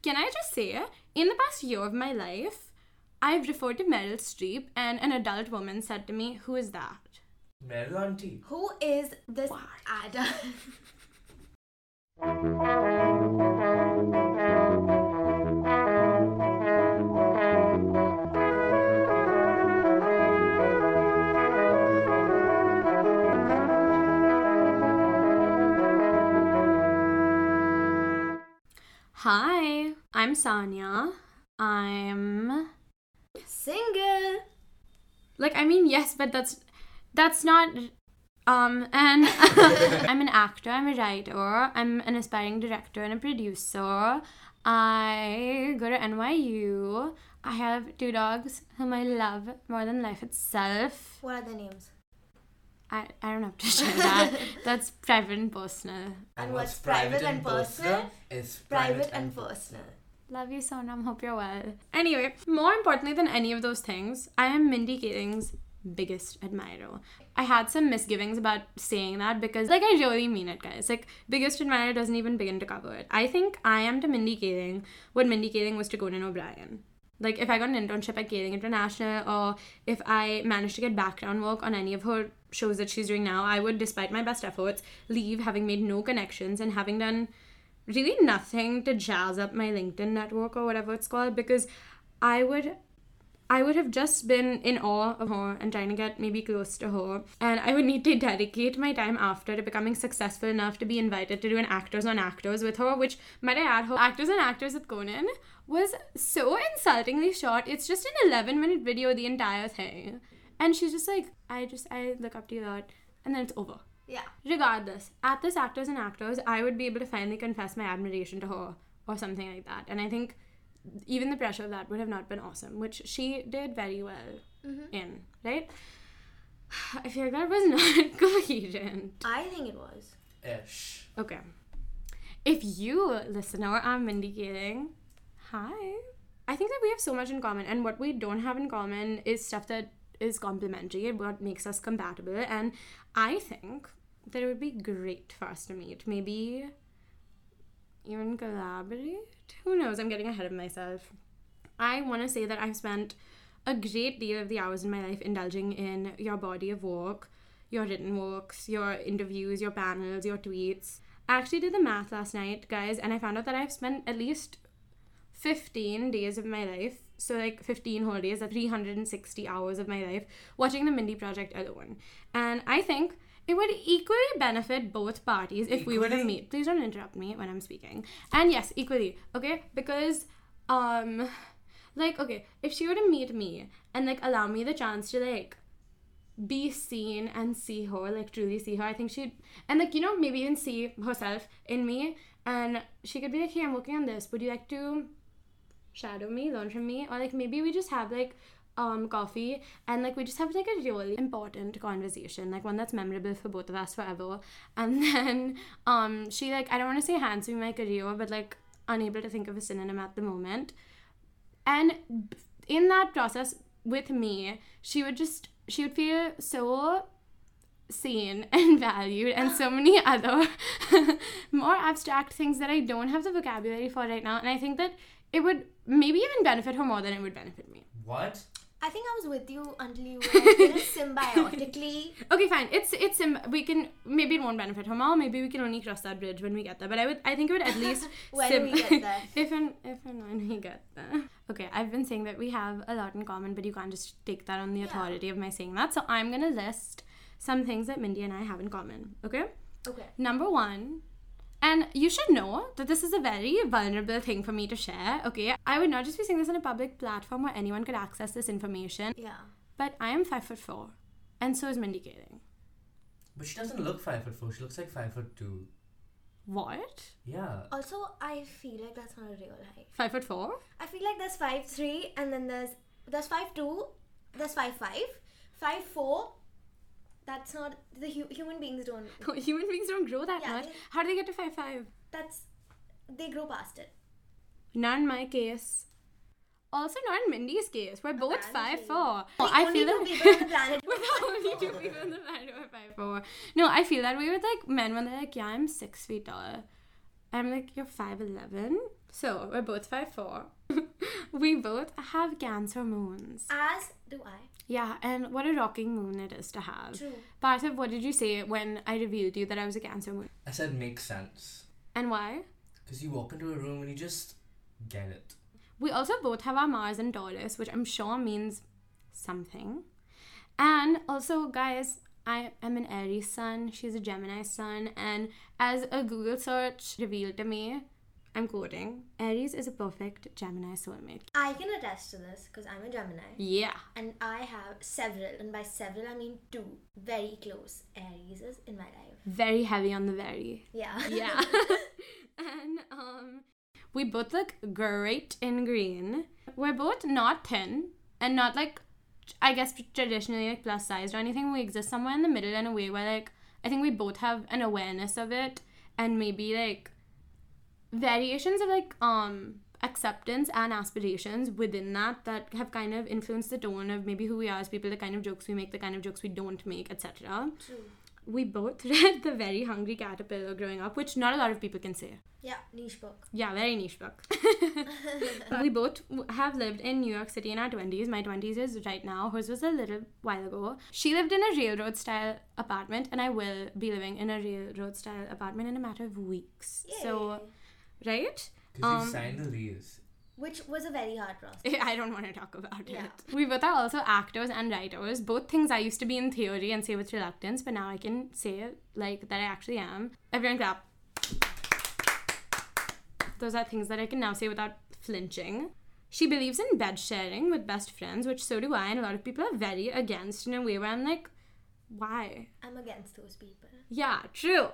Can I just say, in the past year of my life, I've referred to Meryl Streep, and an adult woman said to me, Who is that? Meryl Auntie. Who is this Adam? Hi, I'm Saniya. I'm Single. like I mean yes, but that's that's not um and I'm an actor, I'm a writer, I'm an aspiring director and a producer. I go to NYU. I have two dogs whom I love more than life itself. What are their names? I, I don't have to share that. That's private and personal. And what's private and personal is Private and personal. Love you, Sonam. Hope you're well. Anyway, more importantly than any of those things, I am Mindy Kaling's biggest admirer. I had some misgivings about saying that because, like, I really mean it, guys. Like, biggest admirer doesn't even begin to cover it. I think I am to Mindy Kaling what Mindy Kaling was to Conan O'Brien. Like, if I got an internship at Kaling International or if I managed to get background work on any of her shows that she's doing now, I would, despite my best efforts, leave having made no connections and having done really nothing to jazz up my LinkedIn network or whatever it's called because I would I would have just been in awe of her and trying to get maybe close to her. And I would need to dedicate my time after to becoming successful enough to be invited to do an actors on actors with her, which might I add, her actors on actors with Conan was so insultingly short. It's just an 11 minute video, the entire thing. And she's just like, I just, I look up to you a lot. And then it's over. Yeah. Regardless, at this actors and actors, I would be able to finally confess my admiration to her or something like that. And I think even the pressure of that would have not been awesome, which she did very well mm-hmm. in, right? I feel like that was not coherent. I think it was. Ish. Okay. If you, listener, are Mindy Kaling, hi. I think that we have so much in common, and what we don't have in common is stuff that is complementary and what makes us compatible. And I think that it would be great for us to meet. Maybe even collaborate? Who knows? I'm getting ahead of myself. I want to say that I've spent a great deal of the hours in my life indulging in your body of work, your written works, your interviews, your panels, your tweets. I actually did the math last night, guys, and I found out that I've spent at least 15 days of my life, so like 15 whole days, that's 360 hours of my life, watching the Mindy Project alone. And I think it would equally benefit both parties if we were to meet. Please don't interrupt me when I'm speaking. And yes, equally, okay? Because, um, like, okay, if she were to meet me and like allow me the chance to like be seen and see her, like truly see her. I think she'd, and like, you know, maybe even see herself in me. And she could be like, hey, I'm working on this. Would you like to shadow me, learn from me? Or like, maybe we just have like, um, coffee and like we just have like a really important conversation, like one that's memorable for both of us forever. And then, um, she like, I don't want to say hands me my career, but like unable to think of a synonym at the moment. And in that process with me, she would just she would feel so seen and valued and so many other more abstract things that I don't have the vocabulary for right now. And I think that it would maybe even benefit her more than it would benefit me. What? I think I was with you until you were like, you know, symbiotically. Okay, fine. It's it's sim- we can maybe it won't benefit her more. Maybe we can only cross that bridge when we get there. But I would I think it would at least When we get there. if and if and when we get there. Okay, I've been saying that we have a lot in common, but you can't just take that on the authority of my saying that. So I'm gonna list some things that Mindy and I have in common. Okay. Okay. Number one, and you should know that this is a very vulnerable thing for me to share, okay? I would not just be saying this on a public platform where anyone could access this information, Yeah. but I am five foot four, and so is Mindy Kaling. But she doesn't look five foot four. She looks like five foot two. What? Yeah. Also, I feel like that's not a real height. Five foot four? I feel like there's five three, and then there's there's five two, there's five five, five four. That's not the hu- human beings don't. Human beings don't grow that Yeah, much. How do they get to five five? That's they grow past it. Not in my case. Also, not in Mindy's case. We're both five Apparently. four. The I only feel two people on the planet. We're the only two people on the planet who are five four. No, I feel that way with like men when they're like, yeah, I'm six feet tall. I'm like, you're five eleven. So we're both five four. we both have Cancer moons. As do I. Yeah, and what a rocking moon it is to have. True. Parthiv, what did you say when I revealed to you that I was a Cancer moon? I said makes sense. And why? Because you walk into a room and you just get it. We also both have our Mars and Taurus, which I'm sure means something. And also, guys, I am an Aries sun, she's a Gemini sun, and as a Google search revealed to me, I'm quoting, Aries is a perfect Gemini soulmate. I can attest to this because I'm a Gemini. Yeah. And I have several, and by several I mean two very close Arieses in my life. Very heavy on the very. Yeah. Yeah. and um we both look great in green. We're both not thin and not like I guess traditionally like plus sized or anything. We exist somewhere in the middle in a way where like I think we both have an awareness of it and maybe like variations of like um acceptance and aspirations within that that have kind of influenced the tone of maybe who we are as people, the kind of jokes we make, the kind of jokes we don't make, etc. True. We both read The Very Hungry Caterpillar growing up, which not a lot of people can say. Yeah, niche book. Yeah, very niche book. we both have lived in New York City in our 20s. My 20s is right now. Hers was a little while ago. She lived in a railroad style apartment, and I will be living in a railroad style apartment in a matter of weeks. So, right? Because Um, you signed the lease. Which was a very hard process. I don't want to talk about Yeah. it. We both are also actors and writers. Both things I used to be in theory and say with reluctance, but now I can say it like that I actually am. Everyone clap. Those are things that I can now say without flinching. She believes in bed sharing with best friends, which so do I, and a lot of people are very against in a way where I'm like, why? I'm against those people. Yeah, true.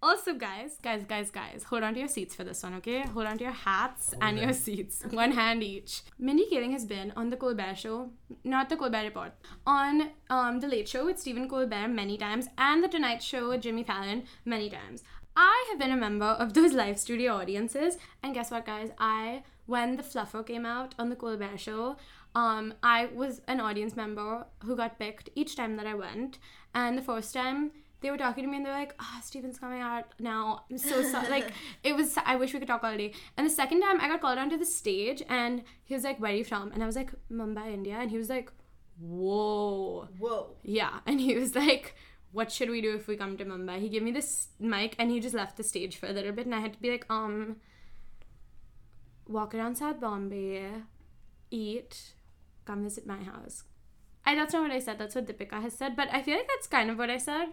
Also, guys, guys, guys, guys, hold on to your seats for this one, okay? Hold on to your hats Hold and your seats, one hand each. Mindy Kaling has been on the Colbert Show, not the Colbert Report, on um, the Late Show with Stephen Colbert many times, and the Tonight Show with Jimmy Fallon many times. I have been a member of those live studio audiences, and guess what, guys? I when the Fluffer came out on the Colbert Show, um, I was an audience member who got picked each time that I went, and the first time they were talking to me and they're like, "Ah, Stephen's coming out now. I'm so sorry." like it was. I wish we could talk all day. And the second time, I got called onto the stage, and he was like, "Where are you from?" And I was like, "Mumbai, India." And he was like, "Whoa." Whoa. Yeah, and he was like, "What should we do if we come to Mumbai?" He gave me this mic, and he just left the stage for a little bit, and I had to be like, "Um, walk around South Bombay, eat, come visit my house." I that's not what I said. That's what Deepika has said, but I feel like that's kind of what I said,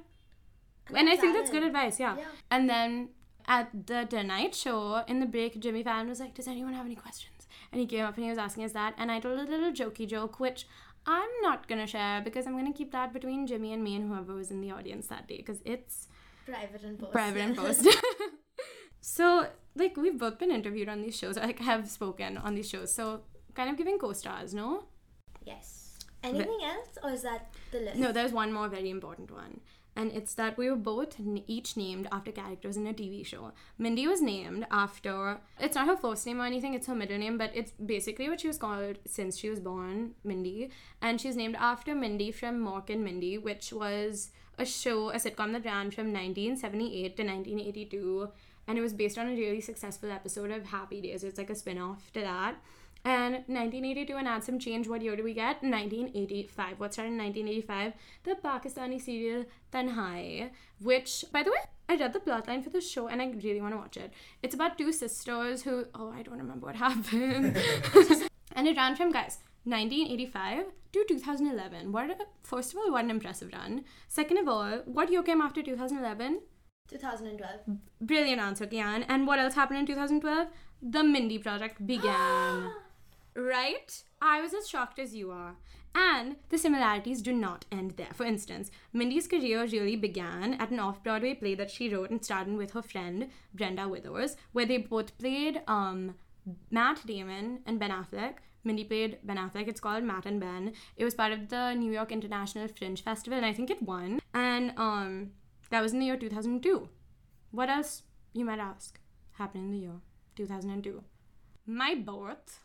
and I think that's good advice. Yeah. Yeah. And then at the Tonight Show in the break, Jimmy Fallon was like, "Does anyone have any questions?" And he came up and he was asking us that, and I told a little jokey joke, which I'm not gonna share because I'm gonna keep that between Jimmy and me and whoever was in the audience that day because it's Private and post. private and post. so like we've both been interviewed on these shows, like have spoken on these shows, so kind of giving co-stars, no? yes. Anything else, or is that the list? No, there's one more very important one. And it's that we were both each named after characters in a TV show. Mindy was named after, it's not her first name or anything, it's her middle name, but it's basically what she was called since she was born, Mindy. And she's named after Mindy from Mork and Mindy, which was a show, a sitcom that ran from 1978 to 1982. And it was based on a really successful episode of Happy Days. It's like a spin off to that. And 1982 and add some change. What year do we get? 1985. What started in 1985? The Pakistani serial Tanhai, which, by the way, I read the plotline for this show and I really want to watch it. It's about two sisters who, oh, I don't remember what happened. and it ran from, guys, 1985 to 2011. What, a, first of all, what an impressive run. Second of all, what year came after 2011? 2012. Brilliant answer, Kian. And what else happened in 2012? The Mindy Project began. right? I was as shocked as you are. And the similarities do not end there. For instance, Mindy's career really began at an off Broadway play that she wrote and starred in with her friend Brenda Withers, where they both played um, Matt Damon and Ben Affleck. Mindy played Ben Affleck. It's called Matt and Ben. It was part of the New York International Fringe Festival, and I think it won. And um, that was in the year 2002. What else, you might ask, happened in the year 2002? My birth.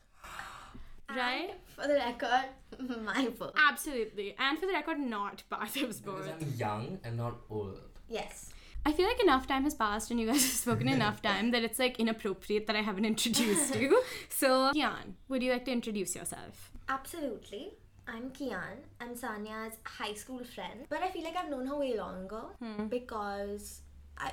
Right? And for the record, my book. Absolutely. And for the record, not Parthiv's Because birth. I'm young and not old. Yes. I feel like enough time has passed and you guys have spoken enough time that it's like inappropriate that I haven't introduced you. So, Kian, would you like to introduce yourself? Absolutely. I'm Kian. I'm Saniya's high school friend, but I feel like I've known her way longer hmm. because I,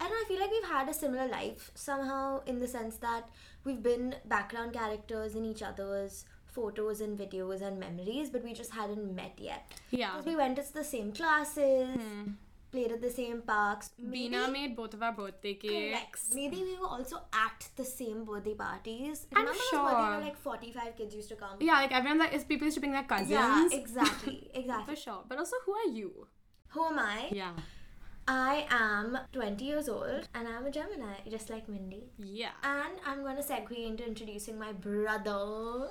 I don't know. I feel like we've had a similar life somehow in the sense that we've been background characters in each other's photos and videos and memories, but we just hadn't met yet. Yeah. Because we went to the same classes, hmm. played at the same parks. Bina made both of our birthday cakes. Correct. Maybe we were also at the same birthday parties. And I'm Remember those birthday sure. where like 45 kids used to come? Yeah, like everyone like is people used to bring their cousins. Yeah, exactly. Exactly. For sure. But also who are you? Who am I? Yeah. I am 20 years old and I'm a Gemini, just like Mindy. Yeah. And I'm going to segue into introducing my brother,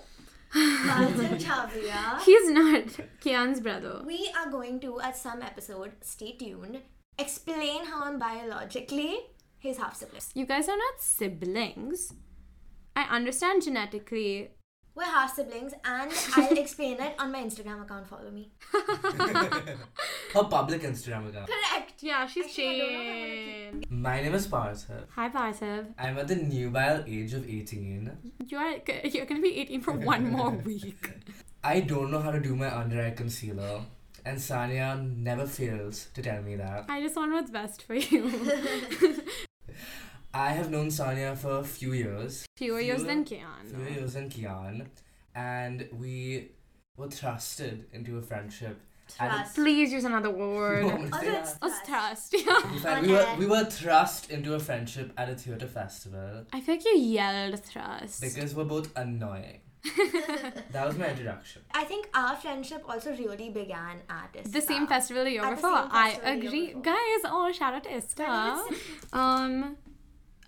Martin. He's not Kian's brother. We are going to, at some episode, stay tuned, explain how I'm biologically his half sibling. You guys are not siblings. I understand genetically. We're half siblings, and I'll explain it on my Instagram account. Follow me. Her public Instagram account. Correct. Yeah, she's Actually, I don't know how to changed. My name is Partha. Hi, Parthiv. I'm at the nubile age of 18. You are you're gonna be 18 for one more week. I don't know how to do my under eye concealer. And Saniya never fails to tell me that. I just want what's best for you. I have known Saniya for a few years. Fewer years Fewer- than Kian. Few years than Kian. And we were thrusted into a friendship. I Trust. Please use another word. want me to Also, say it's that? Let's trust. trust. Yeah. In fact, we were, we were thrust into a friendship at a theatre festival I feel like you yelled thrust. because we're both annoying. that was my introduction. I think our friendship also really began at ISTA. the same festival the year At before. I festival the year agree. Guys, oh, shout out to ISTA. um,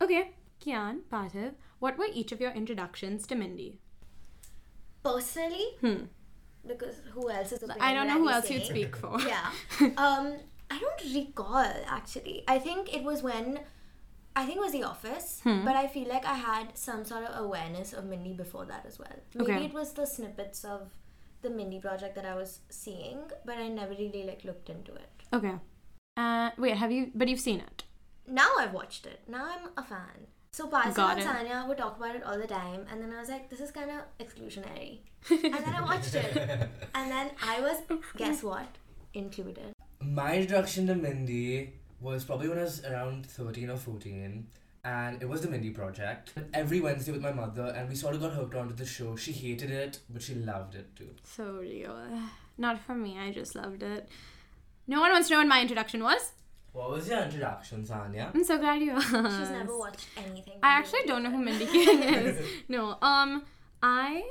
okay, Kian, Parthiv, what were each of your introductions to Mindy? Personally, Hmm. because who else is? I don't know who else saying? you'd speak for. Yeah. um, I don't recall actually. I think it was when. I think it was The Office, Hmm. but I feel like I had some sort of awareness of Mindy before that as well. Maybe Okay. it was the snippets of the Mindy project that I was seeing, but I never really like looked into it. Okay. Uh, wait, have you? But you've seen it. Now I've watched it. Now I'm a fan. So Parsa and. Saniya would talk about it all the time, and then I was like, this is kind of exclusionary. and then I watched it, and then I was, guess what, included. My introduction to Mindy was probably when I was around 13 or 14. And it was the Mindy Project. Every Wednesday with my mother, and we sort of got hooked onto the show. She hated it, but she loved it too. So real. Not for me. I just loved it. No one wants to know what my introduction was. What was your introduction, Saniya? I'm so glad you asked. She's never watched anything. I actually don't know who Mindy King is. No. Um, I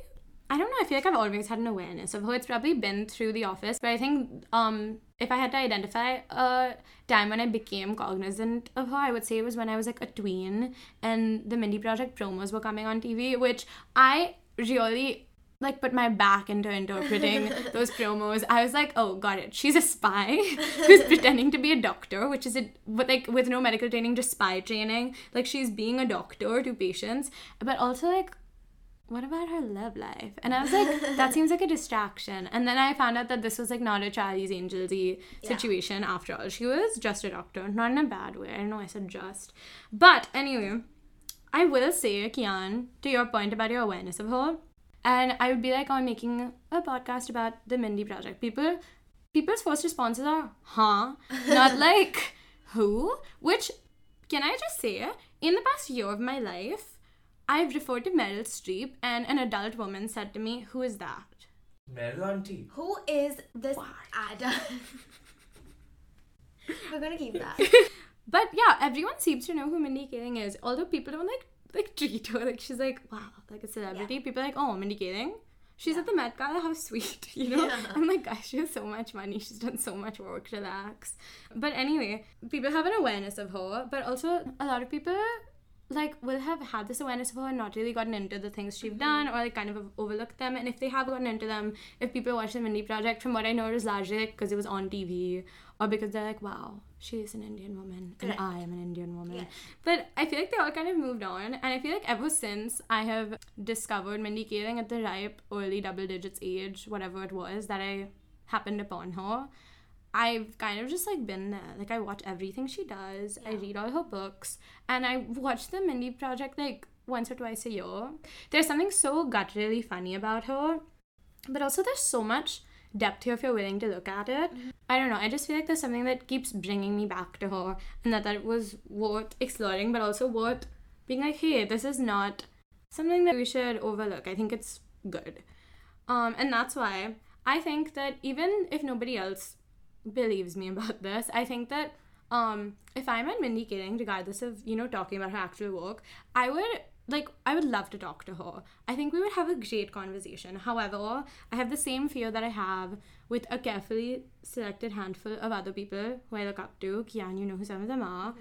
I don't know. I feel like I've always had an awareness of her. It's probably been through The Office, but I think um, if I had to identify a time when I became cognizant of her, I would say it was when I was like a tween and the Mindy Project promos were coming on TV, which I really like put my back into interpreting those promos. I was like, oh, got it. She's a spy who's pretending to be a doctor, which is a but like with no medical training, just spy training. Like she's being a doctor to patients, but also like what about her love life? And I was like, that seems like a distraction. And then I found out that this was like not a Charlie's Angels Yeah. situation after all. She was just a doctor, not in a bad way. I know I said just. But anyway, I will say, Kian, to your point about your awareness of her, and I would be like, oh, I'm making a podcast about the Mindy Project. People, people's first responses are, huh? Not like, who? Which, can I just say, in the past year of my life, I've referred to Meryl Streep, and an adult woman said to me, who is that? Meryl Auntie. Who is this What? Ada? We're gonna keep that. But yeah, everyone seems to know who Mindy Kaling is. Although people don't like like treat her like she's like wow like a celebrity. People are like oh Mindy Kaling. She's at the Met Gala. How sweet, you know. Yeah. I'm like, gosh, she has so much money. She's done so much work. Relax. But anyway, people have an awareness of her, but also a lot of people like will have had this awareness of her and not really gotten into the things she's mm-hmm. done or like kind of overlooked them. And if they have gotten into them, if people watch the Mindy Project, from what I know, it was largely because it was on TV or because they're like, wow, she is an Indian woman and I am an Indian woman. Yes. But I feel like they all kind of moved on, and I feel like ever since I have discovered Mindy Kaling at the ripe early double digits age, whatever it was that I happened upon her, I've kind of just like been there. Like I watch everything she does. I read all her books, and I watch the Mindy Project like once or twice a year. There's something so gutturally funny about her, but also there's so much depth here if you're willing to look at it. I don't know. I just feel like there's something that keeps bringing me back to her, and that that was worth exploring, but also worth being like, hey, this is not something that we should overlook. I think it's good. Um, and that's why I think that even if nobody else believes me about this, I think that um, if I met Mindy Kaling, regardless of you know talking about her actual work, I would like I would love to talk to her. I think we would have a great conversation. However, I have the same fear that I have with a carefully selected handful of other people who I look up to. Kian, you know who some of them are.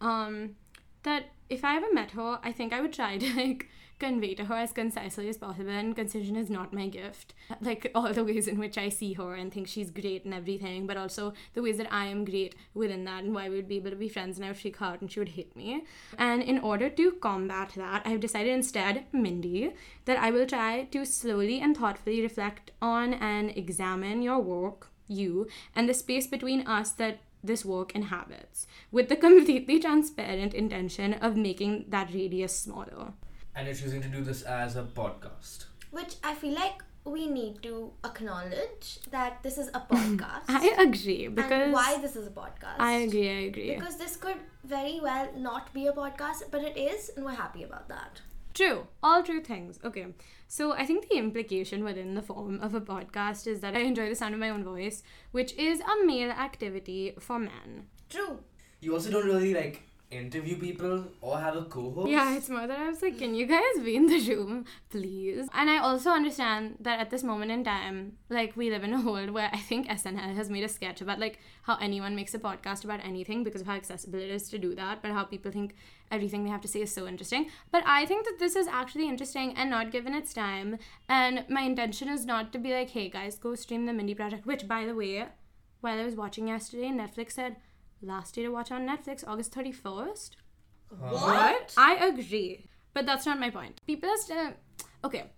Um, that if I ever met her, I think I would try to like convey to her as concisely as possible. And concision is not my gift. Like all the ways in which I see her and think she's great and everything, but also the ways that I am great within that and why we would be able to be friends and I would freak out and she would hate me. And in order to combat that, I've decided instead, Mindy, that I will try to slowly and thoughtfully reflect on and examine your work, you, and the space between us that this work inhabits, with the completely transparent intention of making that radius smaller. And you're choosing to do this as a podcast. Which I feel like we need to acknowledge that this is a podcast. I agree because and why this is a podcast. I agree. I agree. Because this could very well not be a podcast, but it is, and we're happy about that. True. All true things. Okay. So I think the implication within the form of a podcast is that I enjoy the sound of my own voice, which is a male activity for men. True. You also don't really like interview people or have a co-host. Yeah, it's more that I was like, can you guys be in the room, please? And I also understand that at this moment in time, like we live in a world where I think SNL has made a sketch about like how anyone makes a podcast about anything because of how accessible it is to do that, but how people think everything they have to say is so interesting. But I think that this is actually interesting and not given its time. And my intention is not to be like, hey guys, go stream the Mindy Project, which by the way, while I was watching yesterday, Netflix said last day to watch on Netflix, August 31st. What? I agree. But that's not my point. People are still. Okay.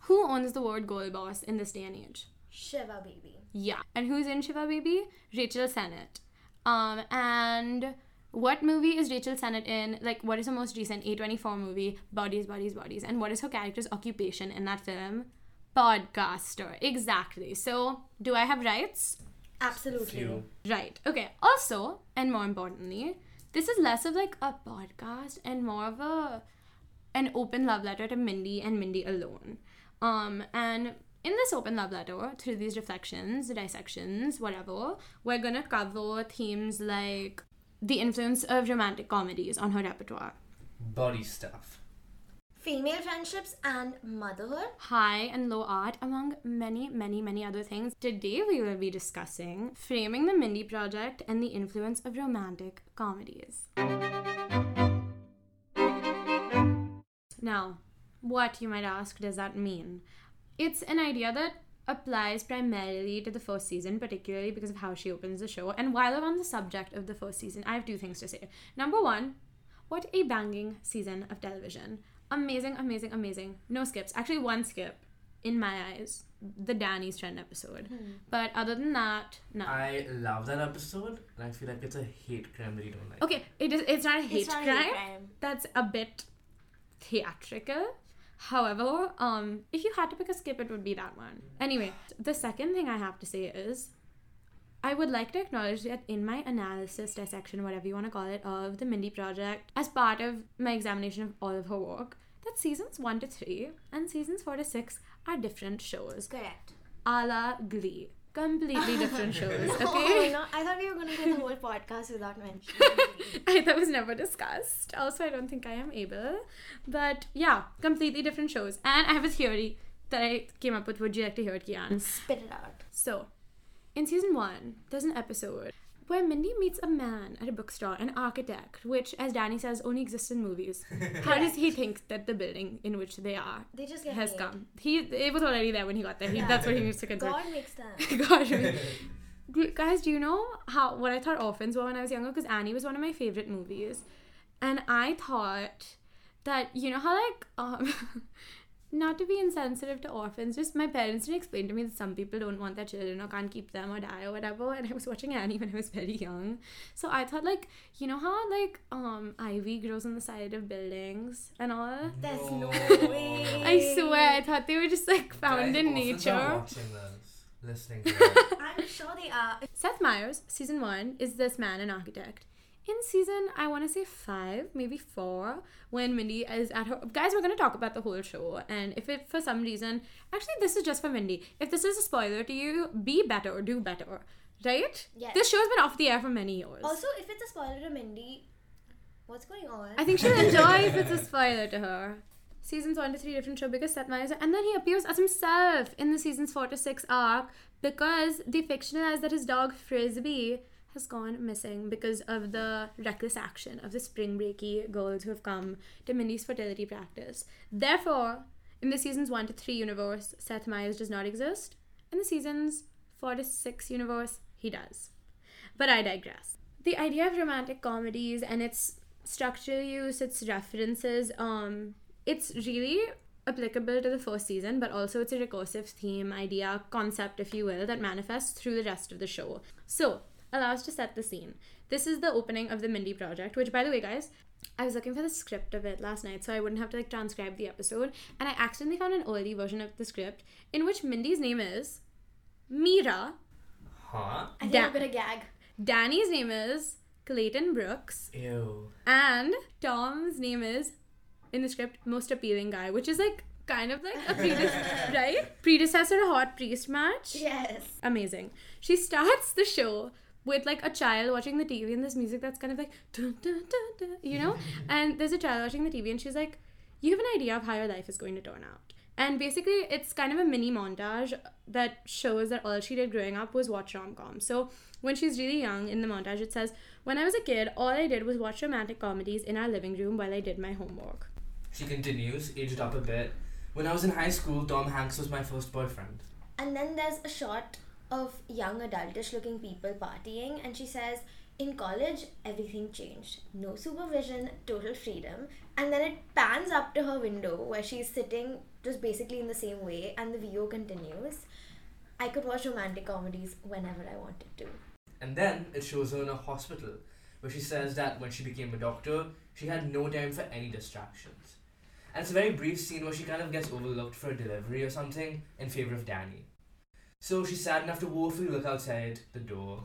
Who owns the word goal boss in this day and age? Shiva baby. Yeah. And who's in Shiva Baby? Rachel Sennott. Um, and what movie is Rachel Sennott in? Like, what is the most recent A24 movie? Bodies, Bodies, Bodies. And what is her character's occupation in that film? Podcaster. Exactly. So, do I have rights? Absolutely. Few. Right. Okay. Also, and more importantly, this is less of like a podcast and more of a an open love letter to Mindy and Mindy alone. Um, and in this open love letter, through these reflections, dissections, whatever, we're gonna cover themes like the influence of romantic comedies on her repertoire, Body stuff. Female friendships and motherhood. high and low art, among many, many, many other things. Today we will be discussing framing the Mindy Project and the influence of romantic comedies. Now, what you might ask does that mean? It's an idea that applies primarily to the first season, particularly because of how she opens the show. And while we're on the subject of the first season, I have two things to say. Number one, what a banging season of television. Amazing, amazing, amazing. No skips. Actually, one skip in my eyes. The Danny's Friend episode. But other than that, no. I love that episode, and I feel like it's a hate crime that you don't like. Okay, it is it's not a hate It's not a crime. hate crime. That's a bit theatrical. However, um, if you had to pick a skip, it would be that one. Anyway, the second thing I have to say is I would like to acknowledge that in my analysis, dissection, whatever you want to call it, of the Mindy Project, as part of my examination of all of her work, that seasons 1 to 3 and seasons 4 to 6 are different shows. Correct. A la Glee. Completely different shows, okay? Oh, no, I thought we were going to do the whole podcast without mentioning. I, that was never discussed. Also, I don't think I am able. But yeah, completely different shows. And I have a theory that I came up with. Would you like to hear it, Kian? Spit it out. So, in season one, there's an episode where Mindy meets a man at a bookstore, an architect, which, as Danny says, only exists in movies. How does he think that the building in which they are They just get has made. come? He it was already there when he got there. He, That's what he needs to consider. God makes them. Gosh, I mean, do- guys, do you know how what I thought orphans were when I was younger? Because Annie was one of my favorite movies, and I thought that you know how like um, not to be insensitive to orphans, just my parents didn't explain to me that some people don't want their children or can't keep them or die or whatever. And I was watching Annie when I was very young. So I thought like, you know how like um ivy grows on the side of buildings and all? There's no No. way. I swear I thought they were just like Guys, found in nature. listening to. I'm sure they are. Seth Meyers, season one, is this man an architect. In season, I want to say five, maybe four, when Mindy is at her. Guys, we're going to talk about the whole show. And if it, for some reason, actually, this is just for Mindy. If this is a spoiler to you, be better, do better. Right? Yes. This show's been off the air for many years. Also, if it's a spoiler to Mindy, what's going on? I think she'll enjoy if it's a spoiler to her. Seasons one to three different show because Seth Meyers, and then he appears as himself in the seasons four to six arc because they fictionalize that his dog Frisbee has gone missing because of the reckless action of the spring breaky girls who have come to Mindy's fertility practice. Therefore, in the seasons one to three universe, Seth Meyers does not exist. In the seasons four to six universe, he does. But I digress. The idea of romantic comedies and its structural use, its references, um, it's really applicable to the first season, but also it's a recursive theme, idea, concept, if you will, that manifests through the rest of the show. So, allow us to set the scene. This is the opening of the Mindy Project, which, by the way, guys, I was looking for the script of it last night so I wouldn't have to like transcribe the episode, and I accidentally found an early version of the script in which Mindy's name is Mira, Huh? I think Da- I'm gonna gag. Danny's name is Clayton Brooks, Ew. and Tom's name is in the script most appealing guy, which is like kind of like a predes- right predecessor to hot priest match. Yes. Amazing. She starts the show with like a child watching the TV and this music that's kind of like dun, dun, dun, dun, you know, and there's a child watching the TV and she's like, you have an idea of how your life is going to turn out. And basically, it's kind of a mini montage that shows that all she did growing up was watch rom coms. So, when she's really young in the montage, it says, When I was a kid, all I did was watch romantic comedies in our living room while I did my homework. She continues, aged up a bit. When I was in high school, Tom Hanks was my first boyfriend. And then there's a shot of young adultish looking people partying, and she says, In college, everything changed. No supervision, total freedom. And then it pans up to her window where she's sitting just basically in the same way, and the view continues. I could watch romantic comedies whenever I wanted to. And then it shows her in a hospital, where she says that when she became a doctor, she had no time for any distractions. And it's a very brief scene where she kind of gets overlooked for a delivery or something in favor of Danny. So she's sad enough to woefully look outside the door.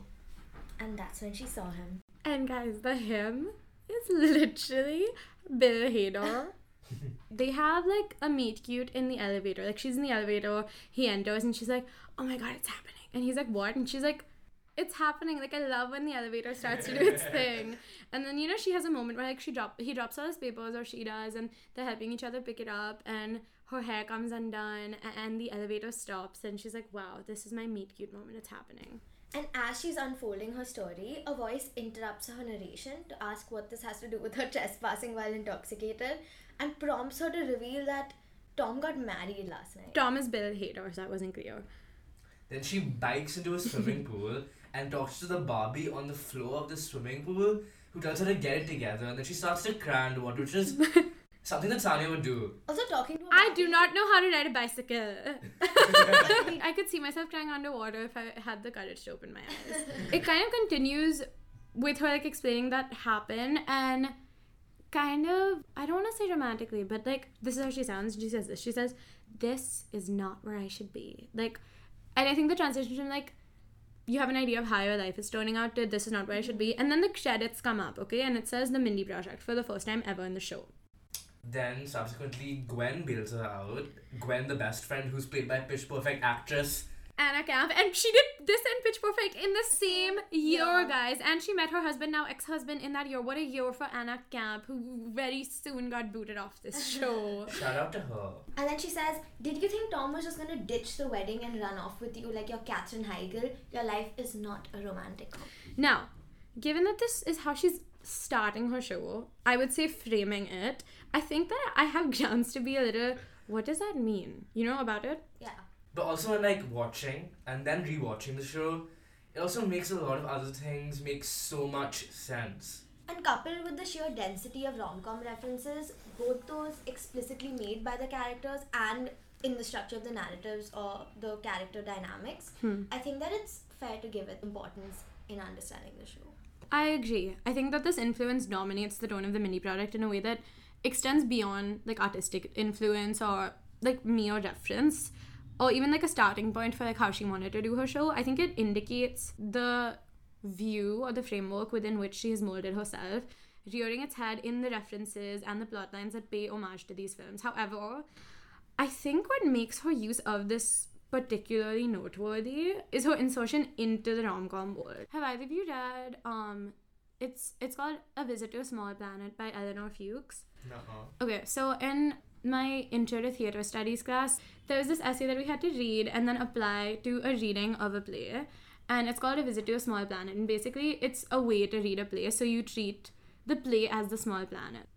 And that's when she saw him. And guys, the him is literally Bill Hader. they have like a meet cute in the elevator. Like she's in the elevator, he enters and she's like, Oh my god, it's happening. And he's like, What? And she's like, It's happening. Like I love when the elevator starts to do its thing. And then you know she has a moment where like she drop he drops all his papers or she does and they're helping each other pick it up and her hair comes undone and the elevator stops and she's like, Wow, this is my meet cute moment, it's happening. And as she's unfolding her story, a voice interrupts her narration to ask what this has to do with her trespassing while intoxicated and prompts her to reveal that Tom got married last night. Thomas Bill Hader, so that wasn't clear. Then she bikes into a swimming pool and talks to the Barbie on the floor of the swimming pool, who tells her to get it together, and then she starts to cry underwater, which is something that Saniya would do. Also, talking to a I do not know how to ride a bicycle. I could see myself crying underwater if I had the courage to open my eyes. It kind of continues with her like explaining that happened and kind of I don't want to say dramatically, but like this is how she sounds. She says this. She says, "This is not where I should be." Like, and I think the transition from like you have an idea of how your life is turning out to this is not where I should be, and then the credits come up, okay, and it says the Mindy Project for the first time ever in the show. Then subsequently, Gwen bails her out. Gwen, the best friend, who's played by Pitch Perfect actress. Anna Camp, and she did this and Pitch Perfect in the same year, Yeah. guys. And she met her husband, now ex-husband, in that year. What a year for Anna Camp, who very soon got booted off this show. Shout out to her. And then she says, Did you think Tom was just gonna ditch the wedding and run off with you like your Katherine Heigl? Your life is not a romantic comedy. now, given that this is how she's starting her show, I would say framing it. I think that I have grounds to be a little. What does that mean? You know about it? Yeah. But also, when like watching and then rewatching the show, it also makes a lot of other things make so much sense. And coupled with the sheer density of rom com references, both those explicitly made by the characters and in the structure of the narratives or the character dynamics, hmm. I think that it's fair to give it importance in understanding the show. I agree. I think that this influence dominates the tone of the Mindy Project in a way that extends beyond like artistic influence or like mere reference or even like a starting point for like how she wanted to do her show. I think it indicates the view or the framework within which she has molded herself, rearing its head in the references and the plot lines that pay homage to these films. However, I think what makes her use of this particularly noteworthy is her insertion into the rom-com world. Have either of you read um it's it's called A Visit to a Small Planet by Elinor Fuchs. Nuh-uh. Okay, so in my intro to theatre studies class, there was this essay that we had to read and then apply to a reading of a play. And it's called A Visit to a Small Planet. And basically, it's a way to read a play. So you treat the play as the small planet.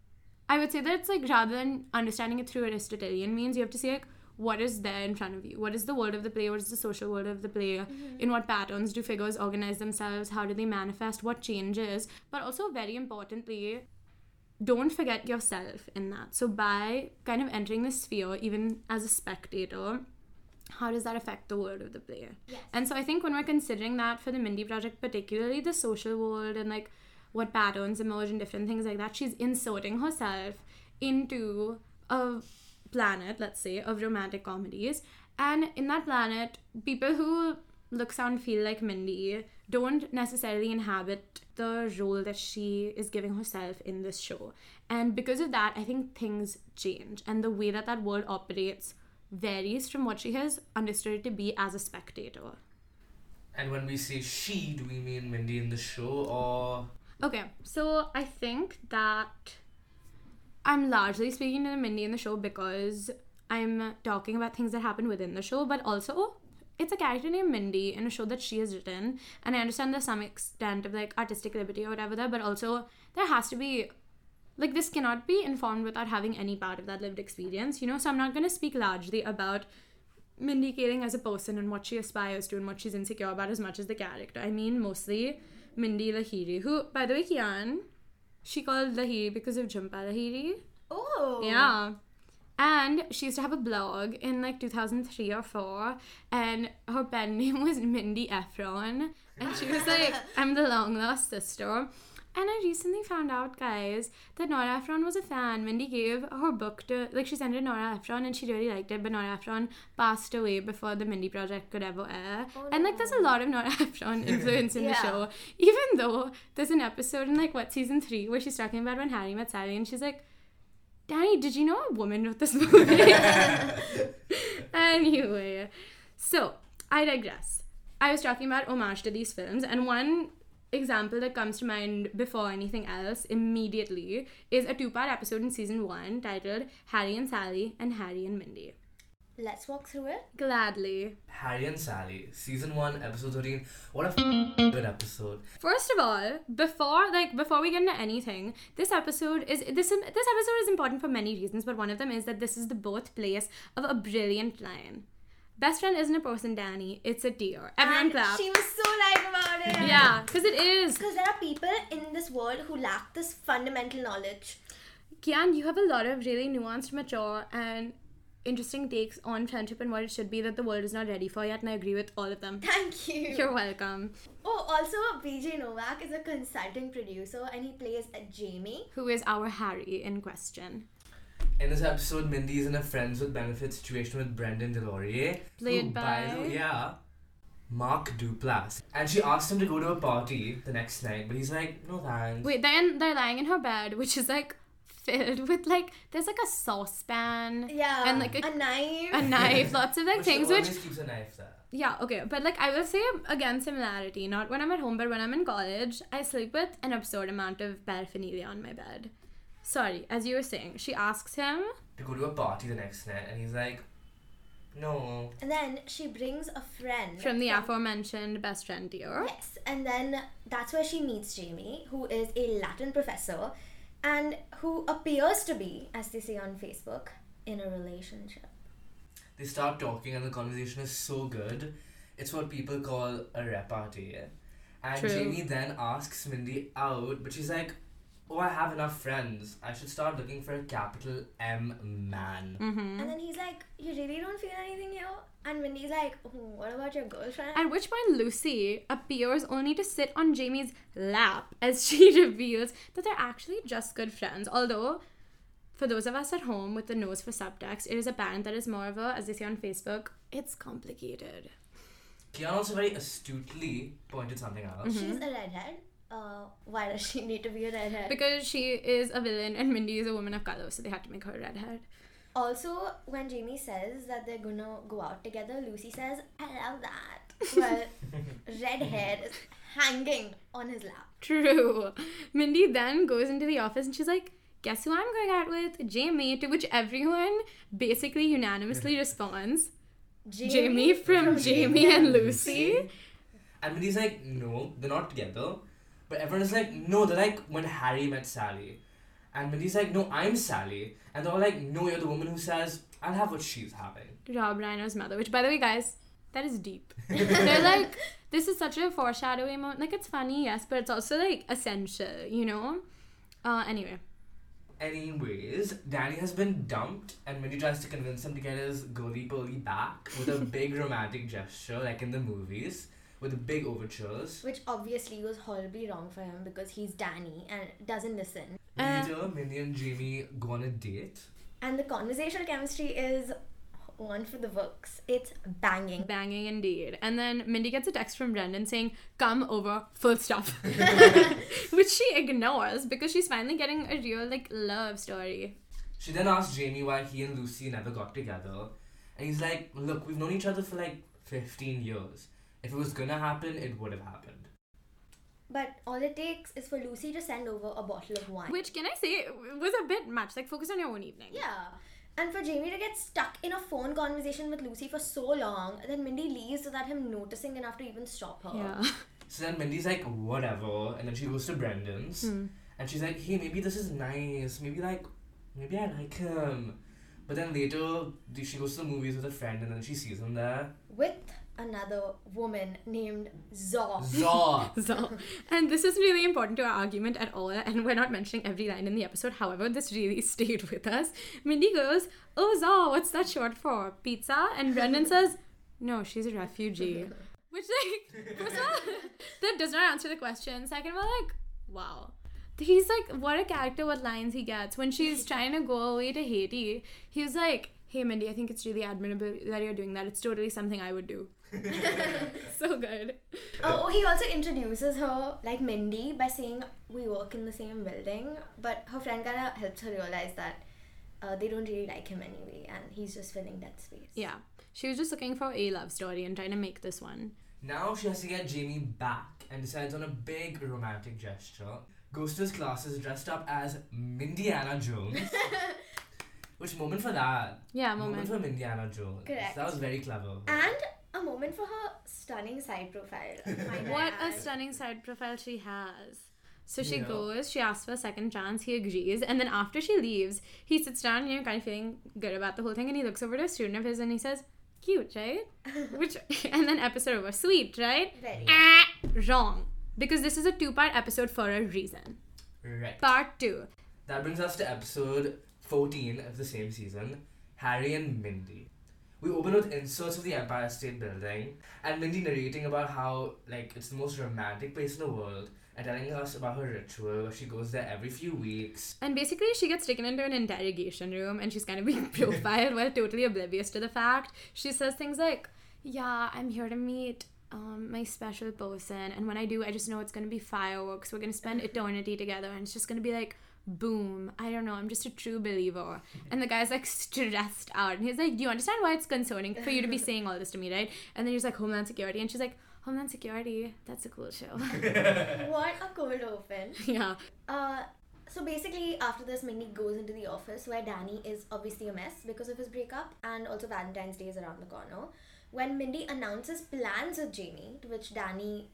I would say that it's like rather than understanding it through Aristotelian means, you have to see like what is there in front of you. What is the world of the play? What is the social world of the play? Mm-hmm. In what patterns do figures organize themselves? How do they manifest? What changes? But also, very importantly, don't forget yourself in that. So by kind of entering the sphere, even as a spectator, how does that affect the world of the player? Yes. And so I think when we're considering that for the Mindy project, particularly the social world and like what patterns emerge and different things like that, she's inserting herself into a planet, let's say, of romantic comedies. And in that planet, people who look, sound, feel like Mindy don't necessarily inhabit the role that she is giving herself in this show. And because of that, I think things change. And the way that that world operates varies from what she has understood it to be as a spectator. And when we say she, do we mean Mindy in the show or Okay, so I think that I'm largely speaking to the Mindy in the show because I'm talking about things that happen within the show, but also it's a character named Mindy in a show that she has written, and I understand there's some extent of like artistic liberty or whatever there, but also there has to be like this cannot be informed without having any part of that lived experience, you know. So I'm not gonna speak largely about Mindy Kaling as a person and what she aspires to and what she's insecure about as much as the character. I mean mostly Mindy Lahiri, who, by the way, Kian, she called Lahiri because of Jhumpa Lahiri. Oh. Yeah. And she used to have a blog in like 2003 or 4, and her pen name was Mindy Ephron. And she was like, I'm the long lost sister. And I recently found out, guys, that Nora Ephron was a fan. Mindy gave her book to, like, she sent it to Nora Ephron and she really liked it, but Nora Ephron passed away before the Mindy Project could ever air. Oh, and, like, there's a lot of Nora Ephron influence in the show. Even though there's an episode in, like, what, season three, where she's talking about when Harry met Sally and she's like, Danny, did you know a woman wrote this movie? anyway, so I digress. I was talking about homage to these films, and one example that comes to mind before anything else immediately is a two part episode in season one titled Harry and Sally and Harry and Mindy. Let's walk through it. Gladly. Harry and Sally, season one, episode thirteen. What a f- good episode. First of all, before like before we get into anything, this episode is this this episode is important for many reasons, but one of them is that this is the birthplace of a brilliant line. Best friend isn't a person, Danny. It's a deer. Everyone And clap. She was so right about it. Yeah, because it is. Because there are people in this world who lack this fundamental knowledge. Kian, you have a lot of really nuanced, mature, and interesting takes on friendship and what it should be that the world is not ready for yet, and I agree with all of them. Thank you. You're welcome. Oh, also, BJ Novak is a consulting producer and he plays a Jamie. Who is our Harry in question? In this episode, Mindy is in a friends with benefits situation with Brendan Deslaurier. Played who, by- the way, yeah, Mark Duplass. And she asked him to go to a party the next night, but he's like, no thanks. Wait, then they're lying in her bed, which is like filled with like there's like a saucepan, Yeah. And, like, a- a knife. a knife, lots of like But she things which always keeps a knife there. yeah okay, but like I will say again similarity. Not when I'm at home, but when I'm in college, I sleep with an absurd amount of paraphernalia on my bed. Sorry, as you were saying, she asks him. To go to a party the next night, and he's like, no. And then she brings a friend. from the aforementioned best friend dear. Yes, and then that's where she meets Jamie, who is a Latin professor and who appears to be, as they say on Facebook, in a relationship. They start talking, and the conversation is so good. It's what people call a repartee. And True. Jamie then asks Mindy out, but she's like, oh, I have enough friends. I should start looking for a capital M man. Mm-hmm. And then he's like, You really don't feel anything here? And Mindy's like, oh, What about your girlfriend? At which point Lucy appears only to sit on Jamie's lap as she reveals that they're actually just good friends. Although, for those of us at home with the nose for subtext, it is apparent that it's more of a, as they say on Facebook, it's complicated. Kian also very astutely pointed something out. Mm-hmm. She's a redhead. Uh, why does she need to be a redhead? Because she is a villain and Mindy is a woman of color, so they had to make her a redhead. Also, when Jamie says that they're gonna go out together, Lucy says, I love that. Well, red hair is hanging on his lap. True. Mindy then goes into the office and she's like, Guess who I'm going out with? Jamie. To which everyone basically unanimously responds Jamie from Jamie and Lucy. And Mindy's like, no, they're not together. But everyone's like, no, they're like when Harry met Sally. And Mindy's like, no, I'm Sally. And they're all like, no, you're the woman who says, I'll have what she's having. Rob Reiner's mother, which by the way, guys, that is deep. They're like, this is such a foreshadowing moment. Like, it's funny, yes, but it's also like essential, you know? Uh, anyway. Anyways, Danny has been dumped, and Mindy tries to convince him to get his girly pearly back with a big romantic gesture, like in the movies, with the big overtures. Which obviously was horribly wrong for him because he's Danny and doesn't listen. Uh, Later, Mindy and Jamie go on a date. And the conversational chemistry is one for the books. It's banging. Banging indeed. And then Mindy gets a text from Brendan saying, come over, full stop. Which she ignores because she's finally getting a real, like, love story. She then asks Jamie why he and Lucy never got together. And he's like, Look, we've known each other for like 15 years. If it was gonna happen, it would have happened. But all it takes is for Lucy to send over a bottle of wine. Which, can I say, was a bit much. Like, focus on your own evening. Yeah. And for Jamie to get stuck in a phone conversation with Lucy for so long, then Mindy leaves without him noticing enough to even stop her. Yeah. So then Mindy's like, Whatever. And then she goes to Brendan's. Hmm. And she's like, Hey, maybe this is nice. Maybe like, maybe I like him. But then later, she goes to the movies with a friend and then she sees him there. With another woman named Zaw. Zaw! So, and this is really important to our argument at all, and we're not mentioning every line in the episode. However, this really stayed with us. Mindy goes, "Oh, Zaw, what's that short for? Pizza?" And Brendan says, "No, she's a refugee." Which, like, first of all, that does not answer the question. Second of all, like, wow. He's like, what a character, what lines he gets. When she's trying to go away to Haiti, he was like, hey, Mindy, I think it's really admirable that you're doing that. It's totally something I would do. so good. Oh, he also introduces her like Mindy by saying we work in the same building, but her friend kind of helps her realize that uh, they don't really like him anyway, and he's just filling that space. Yeah. She was just looking for a love story and trying to make this one. Now she has to get Jamie back and decides on a big romantic gesture. Goes to his classes dressed up as Mindiana Jones. Which moment for that? Yeah, Moment moment. for Mindiana Jones. Correct. That was very clever. And a moment for her stunning side profile. What a stunning side profile she has. So she Yeah. goes, she asks for a second chance, he agrees, and then after she leaves, he sits down, you know, kind of feeling good about the whole thing, and he looks over to a student of his and he says, Cute, right? Which and then episode over. Sweet, right? Very. Ah, wrong. Because this is a two-part episode for a reason. Right. Part two. That brings us to episode 14 of the same season Harry and Mindy. We open with inserts of the Empire State Building and Mindy narrating about how like it's the most romantic place in the world and telling us about her ritual where she goes there every few weeks. And basically, she gets taken into an interrogation room and she's kind of being profiled while totally oblivious to the fact. She says things like, Yeah, I'm here to meet um, my special person. And when I do, I just know it's going to be fireworks. We're going to spend eternity together. And it's just going to be like, boom. I don't know. I'm just a true believer. And the guy's like stressed out. And he's like, Do you understand why it's concerning for you to be saying all this to me, right? And then he's like, Homeland Security. And she's like, Homeland Security? That's a cool show. What a cold open. yeah. Uh, so basically, after this, Mindy goes into the office where Danny is obviously a mess because of his breakup, and also Valentine's Day is around the corner. When Mindy announces plans with Jamie, to which Danny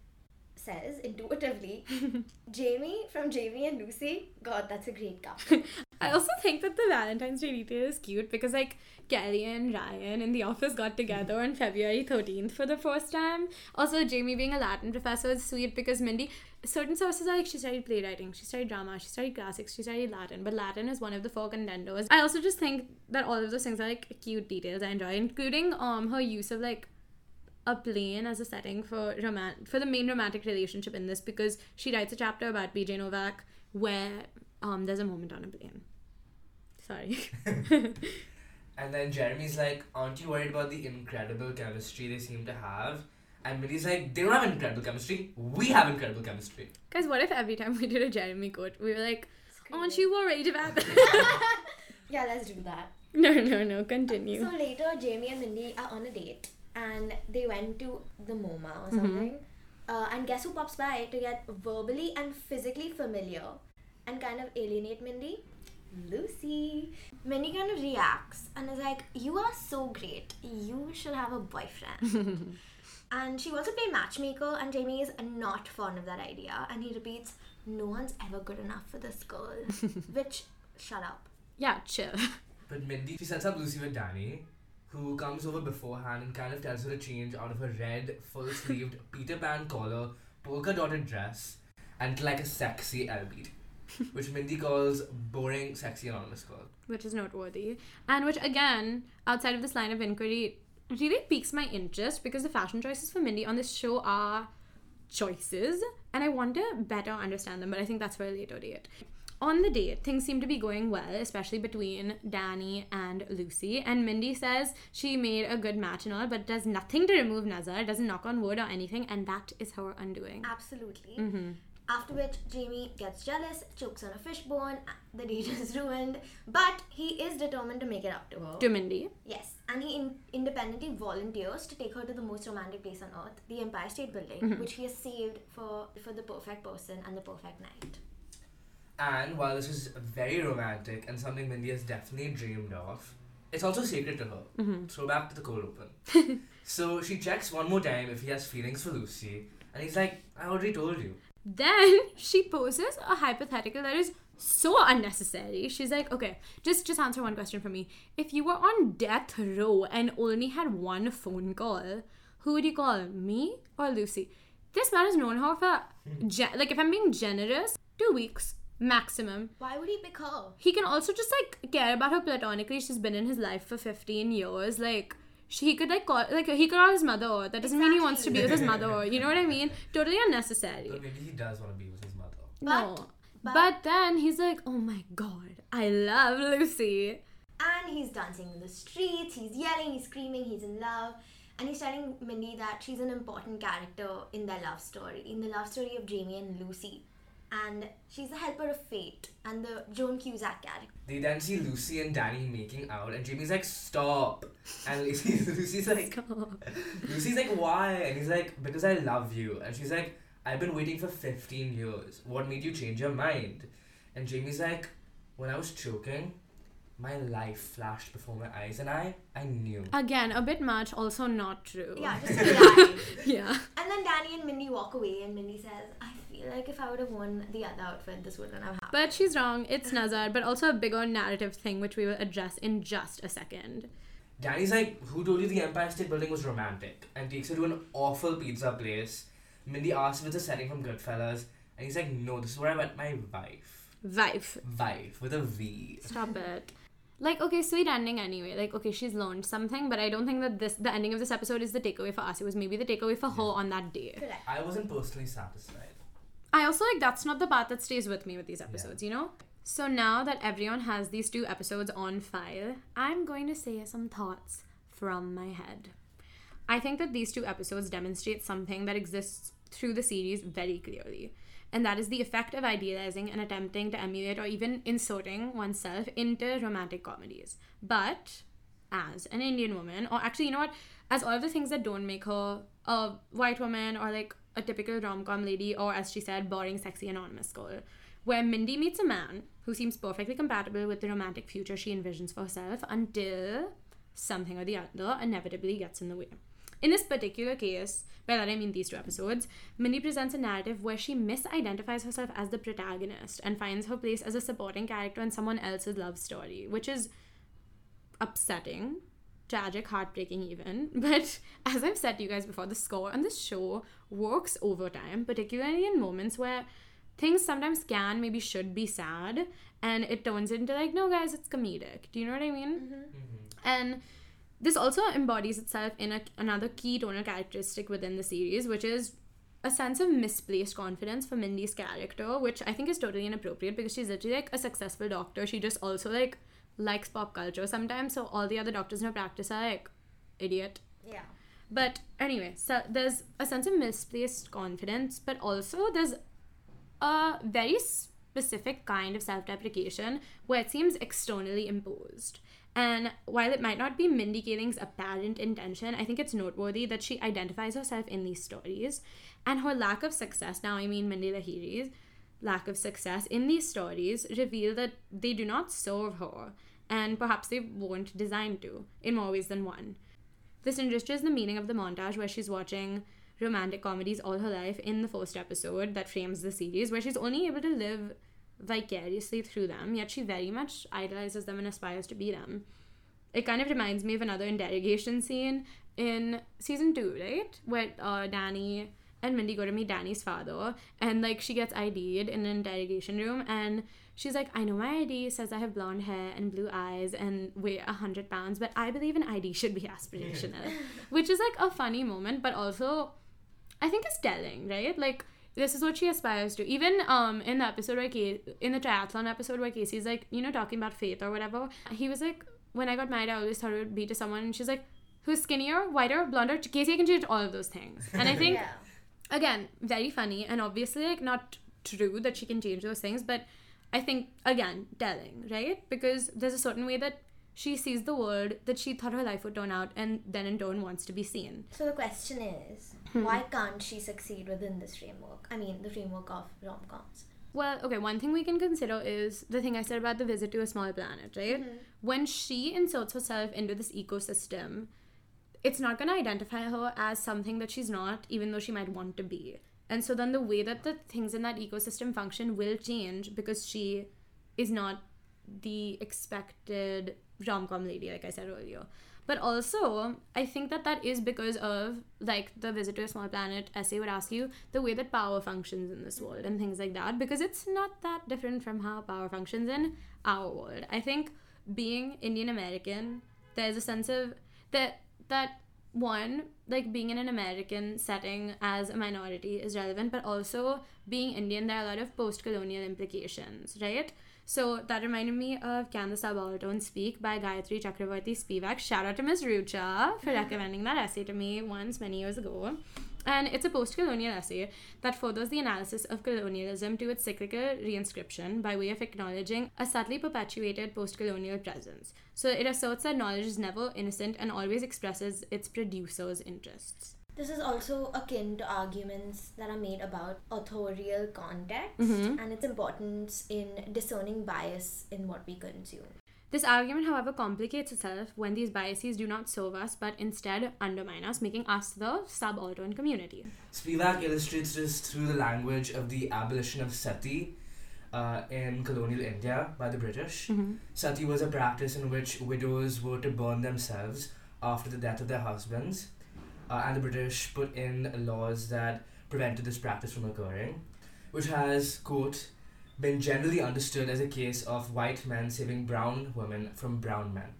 says intuitively, Jamie from Jamie and Lucy, God, that's a great couple. I also think that the Valentine's Day detail is cute because like Kelly and Ryan in the office got together on February 13th for the first time. Also, Jamie being a Latin professor is sweet because Mindy, certain sources are like she studied playwriting, she studied drama, she studied classics, she studied Latin, but Latin is one of the four contenders. I also just think that all of those things are like cute details I enjoy, including um her use of like a plane as a setting for roman- for the main romantic relationship in this because she writes a chapter about BJ Novak where um there's a moment on a plane. Sorry. And then Jeremy's like, Aren't you worried about the incredible chemistry they seem to have? And Mindy's like, They don't have incredible chemistry. We have incredible chemistry. Guys, what if every time we did a Jeremy quote, we were like, Aren't you worried about that? Yeah, let's do that. no, no, no, continue. So later, Jamie and Mindy are on a date, and they went to the MoMA or Mm-hmm. something. Uh, and guess who pops by to get verbally and physically familiar and kind of alienate Mindy? Lucy. Mindy kind of reacts and is like, You are so great. You should have a boyfriend. and she wants to play matchmaker, and Jamie is not fond of that idea. And he repeats, No one's ever good enough for this girl. Which, shut up. yeah, chill. But Mindy, she sets up Lucy with Danny, who comes over beforehand and kind of tells her to change out of her red, full sleeved Peter Pan collar, polka dotted dress, and like a sexy L beat, which Mindy calls boring, sexy, anonymous girl. which is noteworthy. And which, again, outside of this line of inquiry, really piques my interest because the fashion choices for Mindy on this show are choices, and I want to better understand them, but I think that's for a later date. On the date, things seem to be going well, especially between Danny and Lucy. And Mindy says she made a good match and all, but does nothing to remove Nazar, doesn't knock on wood or anything, and that is her undoing. Absolutely. Mm-hmm. After which, Jamie gets jealous, chokes on a fishbone, the date is ruined, but he is determined to make it up to her. To Mindy. Yes, and he in- independently volunteers to take her to the most romantic place on earth, the Empire State Building, Mm-hmm. which he has saved for, for the perfect person and the perfect night. And while this is very romantic and something Mindy has definitely dreamed of, it's also sacred to her. Mm-hmm. Throwback to the cold open. so she checks one more time if he has feelings for Lucy, and he's like, I already told you. Then she poses a hypothetical that is so unnecessary. She's like, okay, just just answer one question for me. If you were on death row and only had one phone call, who would you call? Me or Lucy? This man has known her for, ge- like, if I'm being generous, two weeks maximum. Why would he pick her? He can also just like care about her platonically. She's been in his life for 15 years. Like, she he could like call like he could call his mother. That doesn't mean he wants to be with his mother. You know what I mean? Totally unnecessary. But maybe he does want to be with his mother. No. But- But, then he's like, oh my god, I love Lucy. And he's dancing in the streets, he's yelling, he's screaming, he's in love. And he's telling Mindy that she's an important character in their love story, in the love story of Jamie and Lucy. And she's the helper of fate and the Joan Cusack character. They then see Lucy and Danny making out, and Jamie's like, "Stop!" And Lucy, Lucy's like, Lucy's like, "Why?" And he's like, "Because I love you." And she's like, "I've been waiting for fifteen years. What made you change your mind?" And Jamie's like, "When I was choking, my life flashed before my eyes, and I, I knew." Again, a bit much, also not true. Yeah, just a lie. Yeah. And then Danny and Mindy walk away, and Mindy says, I feel like if I would have worn the other outfit, this wouldn't have happened. But she's wrong. It's Nazar, but also a bigger narrative thing, which we will address in just a second. Danny's like, "Who told you the Empire State Building was romantic?" And takes her to an awful pizza place. Mindy asks if it's a setting from Goodfellas, and he's like, "No, this is where I met my wife." Vive. Wife with a V. Stop it. Like, okay, sweet ending anyway. Like, okay, she's learned something, but I don't think that this the ending of this episode is the takeaway for us. It was maybe the takeaway for her on that day. Correct. I wasn't personally satisfied. I also like that's not the part that stays with me with these episodes, you know? So now that everyone has these two episodes on file, I'm going to say some thoughts from my head. I think that these two episodes demonstrate something that exists through the series very clearly. And that is the effect of idealizing and attempting to emulate or even inserting oneself into romantic comedies. But as an Indian woman, or actually, you know what? As all of the things that don't make her a white woman or like a typical rom com lady, or as she said, boring, sexy, anonymous girl, where Mindy meets a man who seems perfectly compatible with the romantic future she envisions for herself until something or the other inevitably gets in the way. In this particular case, by that I mean these two episodes, Minnie presents a narrative where she misidentifies herself as the protagonist and finds her place as a supporting character in someone else's love story, which is upsetting, tragic, heartbreaking, even. But as I've said to you guys before, the score on this show works overtime, particularly in moments where things sometimes can, maybe should be sad, and it turns into like, no, guys, it's comedic. Do you know what I mean? Mm-hmm. Mm-hmm. And this also embodies itself in a, another key tonal characteristic within the series, which is a sense of misplaced confidence for Mindy's character, which I think is totally inappropriate because she's literally like a successful doctor. She just also like likes pop culture sometimes, so all the other doctors in her practice are like idiot. Yeah. But anyway, so there's a sense of misplaced confidence, but also there's a very specific kind of self deprecation where it seems externally imposed. And while it might not be Mindy Kaling's apparent intention, I think it's noteworthy that she identifies herself in these stories. And her lack of success, now I mean Mindy Lahiri's lack of success in these stories, reveal that they do not serve her, and perhaps they weren't designed to, in more ways than one. This enriches the meaning of the montage where she's watching romantic comedies all her life in the first episode that frames the series, where she's only able to live vicariously through them, yet she very much idolizes them and aspires to be them. It kind of reminds me of another interrogation scene in season two, right? Where uh, Danny and Mindy go to meet Danny's father, and like she gets ID'd in an interrogation room, and she's like, I know my ID says I have blonde hair and blue eyes and weigh a hundred pounds, but I believe an ID should be aspirational, which is like a funny moment, but also I think is telling, right? Like this is what she aspires to. Even um in the episode where Kay- in the triathlon episode where Casey's like, you know, talking about faith or whatever, he was like, when I got married, I always thought it would be to someone, and she's like, who's skinnier, whiter, blonder. Casey can change all of those things, and I think yeah. again very funny and obviously like not true that she can change those things, but I think again telling, right? Because there's a certain way that she sees the world that she thought her life would turn out, and then in turn wants to be seen. So the question is, Hmm. why can't she succeed within this framework? I mean, the framework of rom coms. Well, okay, one thing we can consider is the thing I said about the visit to a small planet, right? When she inserts herself into this ecosystem, it's not going to identify her as something that she's not, even though she might want to be. And so then the way that the things in that ecosystem function will change because she is not the expected rom com lady, like I said earlier. But also, I think that that is because of, like, the Visit to a Small Planet essay would ask you the way that power functions in this world and things like that, because it's not that different from how power functions in our world. I think being Indian American, there's a sense of that, that one, like being in an American setting as a minority is relevant, but also being Indian, there are a lot of post colonial implications, right? So that reminded me of Can the Subaltern Speak by Gayatri Chakravorty Spivak. Shout out to Ms. Rucha for recommending that essay to me once many years ago. And it's a post colonial essay that furthers the analysis of colonialism to its cyclical reinscription by way of acknowledging a subtly perpetuated post colonial presence. So it asserts that knowledge is never innocent and always expresses its producer's interests. This is also akin to arguments that are made about authorial context Mhm. and its importance in discerning bias in what we consume. This argument, however, complicates itself when these biases do not serve us but instead undermine us, making us the subaltern community. Spivak illustrates this through the language of the abolition of sati uh, in colonial India by the British. Sati was a practice in which widows were to burn themselves after the death of their husbands, uh, and the British put in laws that prevented this practice from occurring, which has, quote, been generally understood as a case of white men saving brown women from brown men.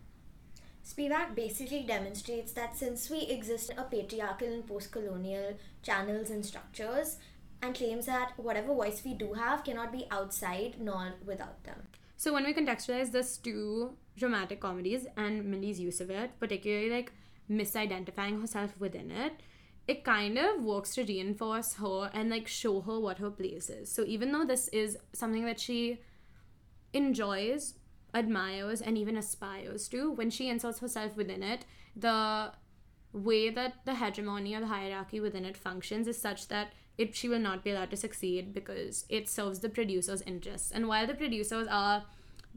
Spivak basically demonstrates that since we exist in a patriarchal and post colonial channels and structures, and claims that whatever voice we do have cannot be outside nor without them. So when we contextualize this to dramatic comedies and Mindy's use of it, particularly like misidentifying herself within it, it kind of works to reinforce her and like show her what her place is. So even though this is something that she enjoys, admires, and even aspires to, when she inserts herself within it, the way that the hegemony or the hierarchy within it functions is such that it she will not be allowed to succeed because it serves the producer's interests. And while the producers are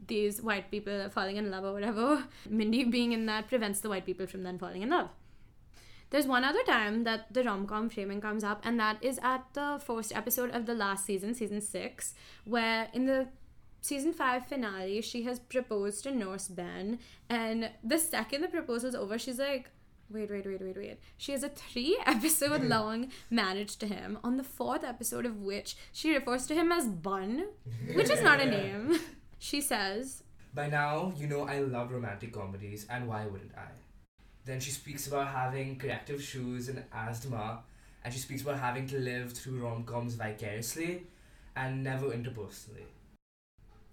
these white people are falling in love or whatever, Mindy being in that prevents the white people from then falling in love. There's one other time that the rom com framing comes up, and that is at the first episode of the last season, season six, where in the season five finale, she has proposed to Nurse Ben, and the second the proposal's over, she's like, wait, wait, wait, wait, wait. She has a three episode hmm. long marriage to him, on the fourth episode of which she refers to him as Bun, which is not a name. She says, By now, you know I love romantic comedies, and why wouldn't I? Then she speaks about having corrective shoes and asthma, and she speaks about having to live through rom coms vicariously and never interpersonally.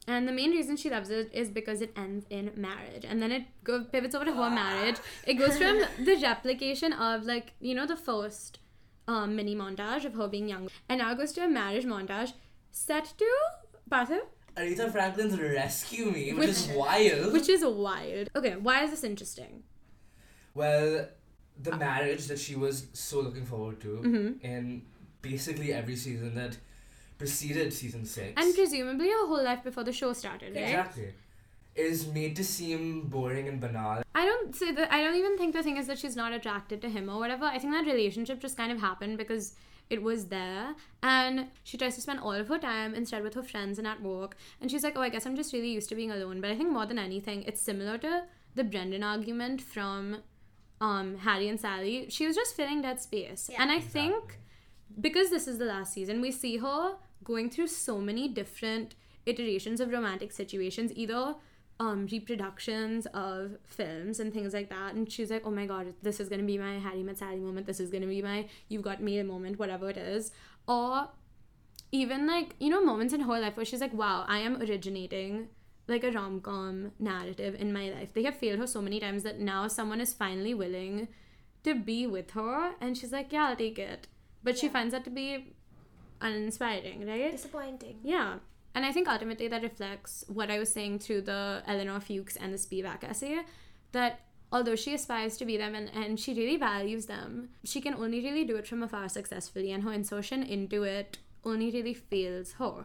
and the main reason she loves it is because it ends in marriage, and then it go pivots over to her marriage. It goes from the replication of like you know the first um, mini montage of her being young, and now goes to a marriage montage set to Parthiv, Aretha Franklin's Rescue Me, which, Which- is wild. which is wild. Okay, why is this interesting? well, the marriage that she was so looking forward to Mhm. in basically every season that preceded season six. And presumably her whole life before the show started, right? Exactly. Is made to seem boring and banal. I don't say that. I don't even think the thing is that she's not attracted to him or whatever. I think that relationship just kind of happened because it was there, and she tries to spend all of her time instead with her friends and at work. And she's like, "Oh, I guess I'm just really used to being alone." But I think more than anything, it's similar to the Brendan argument from um, Harry and Sally. She was just filling that space, Yeah. and I think because this is the last season, we see her going through so many different iterations of romantic situations, either um, reproductions of films and things like that. And she's like, oh my god, this is gonna be my Harry met Sally moment. This is gonna be my you've got mail moment, whatever it is. Or even like you know moments in her life where she's like, wow, I am originating like a rom com narrative in my life. They have failed her so many times that now someone is finally willing to be with her, and she's like, yeah, I'll take it. But she finds that to be uninspiring, right? Disappointing. Yeah. And I think ultimately that reflects what I was saying through the Elinor Fuchs and the Spivak essay that although she aspires to be them and, and she really values them, she can only really do it from afar successfully, and her insertion into it only really fails her.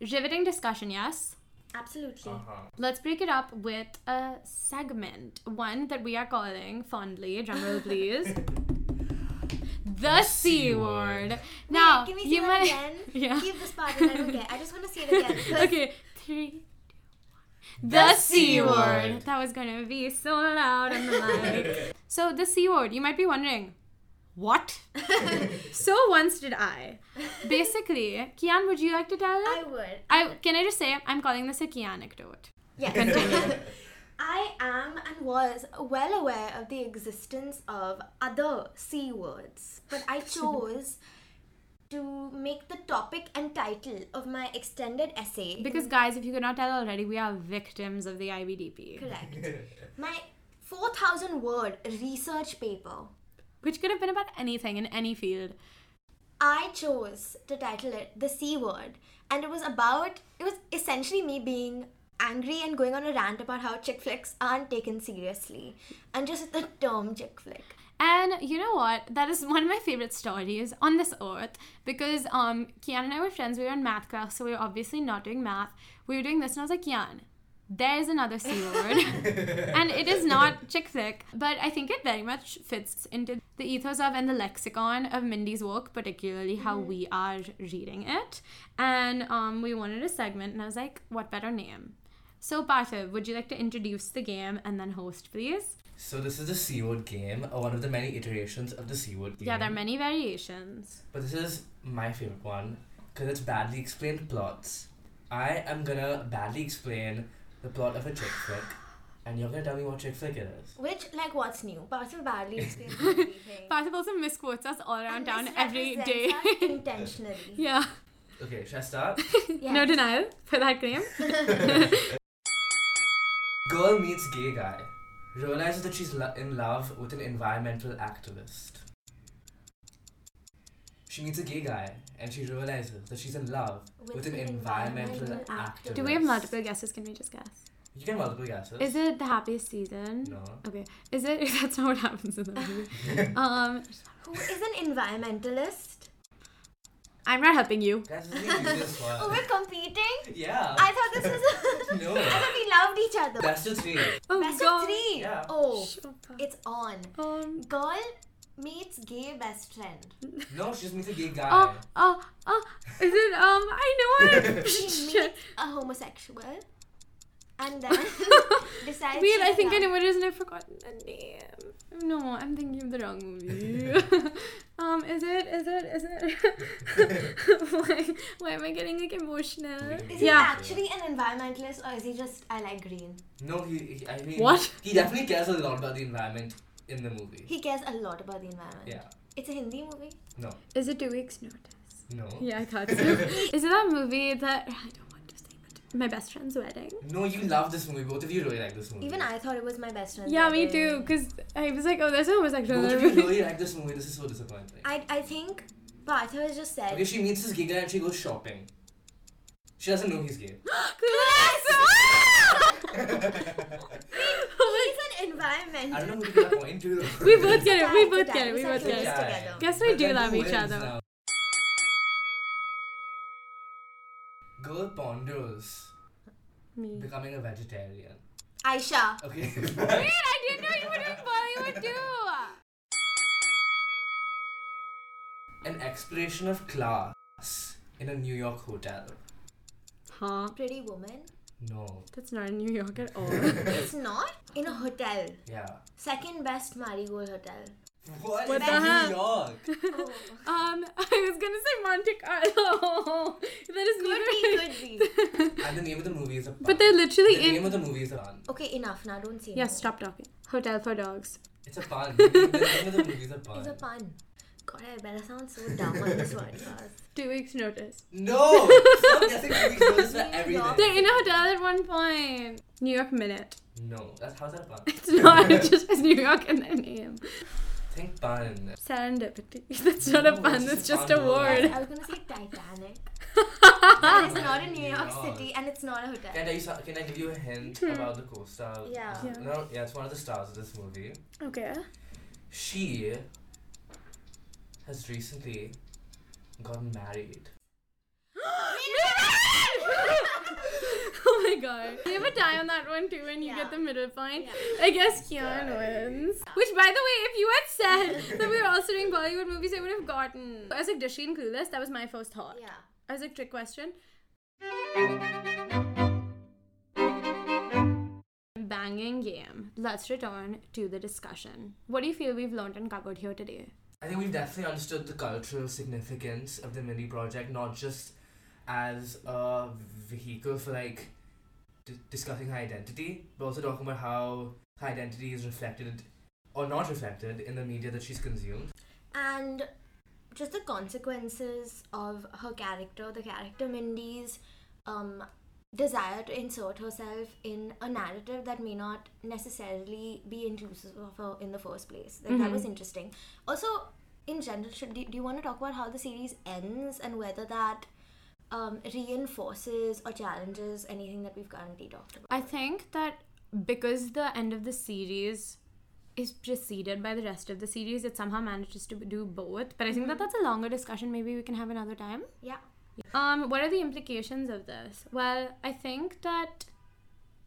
Riveting discussion, yes? Absolutely. Uh-huh. Let's break it up with a segment, one that we are calling fondly, drumroll please. The C word. Now, Wait, can we say you that might. again? Yeah. Keep this part in. I don't get. I just want to see it again. Okay, three. two. The C C word. word. That was gonna be so loud on the mic. so the C word. You might be wondering, what? so once did I. Basically, Kian, would you like to tell it? I would. I can I just say I'm calling this a Kian anecdote. Yeah. Continue. I am and was well aware of the existence of other C words, but I chose to make the topic and title of my extended essay. Because guys, if you could not tell already, we are victims of the IBDP, Correct. My 4,000 word research paper. which could have been about anything in any field. I chose to title it The C Word, and it was about, it was essentially me being angry and going on a rant about how chick flicks aren't taken seriously, and just the term chick flick. And you know what? That is one of my favorite stories on this earth because um Kian and I were friends. We were in math class, so we were obviously not doing math. We were doing this, and I was like, Kian, there is another C word, and it is not chick flick, but I think it very much fits into the ethos of and the lexicon of Mindy's work, particularly how we are reading it. And um, we wanted a segment, and I was like, what better name? So, Parthiv, would you like to introduce the game and then host, please? So this is the C word game, uh, one of the many iterations of the C word game. Yeah, there are many variations. But this is my favorite one because it's badly explained plots. I am gonna badly explain the plot of a chick flick, and you're gonna tell me what chick flick it is. Which, like, what's new? Parthiv badly explains everything. Parthiv also misquotes us all around And town this every represents day. us intentionally. yeah. Okay, should I start? Yes. No denial for that claim. Girl meets gay guy, realizes that she's lo- in love with an environmental activist. She meets a gay guy, and she realizes that she's in love with, an, environmental, activist. Do we have multiple guesses? Can we just guess? You can multiple guesses. Is it the happiest season? No. Okay. Is it? That's not what happens in the movie. um, Who is an environmentalist? I'm not helping you. Guys, this is the easiest Oh, one. we're competing? Yeah. I thought this was. No. I thought we loved each other. Best of three. Oh, Best God. of three. Yeah. Oh, Shut it's on. Um, Girl meets gay best friend. No, she just meets a gay guy. oh, oh, oh, is it, um, I know it. She meets a homosexual, and then decides. Wait, she I think I know what it is and I've forgotten the name. No, I'm thinking of the wrong movie. um, is it? Is it? Is it? why, why am I getting like emotional? Is he Yeah. actually an environmentalist or is he just I like green? No, he, he. I mean. What? He definitely cares a lot about the environment in the movie. He cares a lot about the environment. Yeah. It's a Hindi movie. No. Is it two weeks notice? No. Yeah, I thought so. is it that movie that I don't want to say, but my best friend's wedding? No, you love this movie. Both of you really like this movie. Even I thought it was my best friend. Yeah, me too. Cause I was like, oh, there's a homosexual. Both in of the you movie. really like this movie. This is so disappointing. I I think Partha has just said. Okay, she meets this gay guy and she goes shopping. She doesn't know he's gay. He's an environmental. I don't know who to point to. we both get it. We both get it. We both get it. Guess we do love each wins other. Girl ponders Me. becoming a vegetarian. Aisha. Okay. Wait, I didn't know you were doing Bollywood too. An exploration of class in a New York hotel. Huh? Pretty woman. No. That's not in New York at all. It's not in a hotel. Yeah. Second best Marigold hotel. What? What in the New hell? York? Oh. um, I was gonna say Monte Carlo. that is Could neither. be, could be. And the name of the movie is a pun. But they're literally in. the name of the movie is a pun. Okay, enough now. Don't say Yeah, no. stop talking. Hotel for dogs. It's a pun. the name of the movie is a pun. It's a pun. God, I better sound so dumb on this podcast. Two weeks notice. No! Stop guessing movies notice for New everything. York. They're in a hotel at one point. New York Minute. No, that's how's that a pun? It's not. It just has New York in their name. Think pun. Serendipity. That's not a No, pun. it's That's just just a word. I was gonna say Titanic. And it's not in New New York York. City and it's not a hotel. Can I, tell you, some- can I give you a hint Hmm. about the co-star? Yeah. Yeah. No, yeah, it's one of the stars of this movie. Okay. She has recently gotten married. god. You have a tie on that one too and you Yeah. get the middle point. Yeah. I guess Kian Yeah. wins. Which by the way, if you had said that we were also doing Bollywood movies, I would have gotten. I was like, does she and Clueless? That was my first thought. Yeah. I was like, trick question. Banging game. Let's return to the discussion. What do you feel we've learned and covered here today? I think we've definitely understood the cultural significance of the Mindy Project, not just as a vehicle for like d- discussing her identity, but also talking about how her identity is reflected or not reflected in the media that she's consumed. And just the consequences of her character, the character Mindy's um, desire to insert herself in a narrative that may not necessarily be inclusive of her in the first place. Like that Mhm. was interesting. Also, in general, should do, do you want to talk about how the series ends and whether that um, reinforces or challenges anything that we've currently talked about? I think that because the end of the series is preceded by the rest of the series, it somehow manages to do both. But I think that that's a longer discussion. Maybe we can have another time. Yeah. Um, what are the implications of this? Well, I think that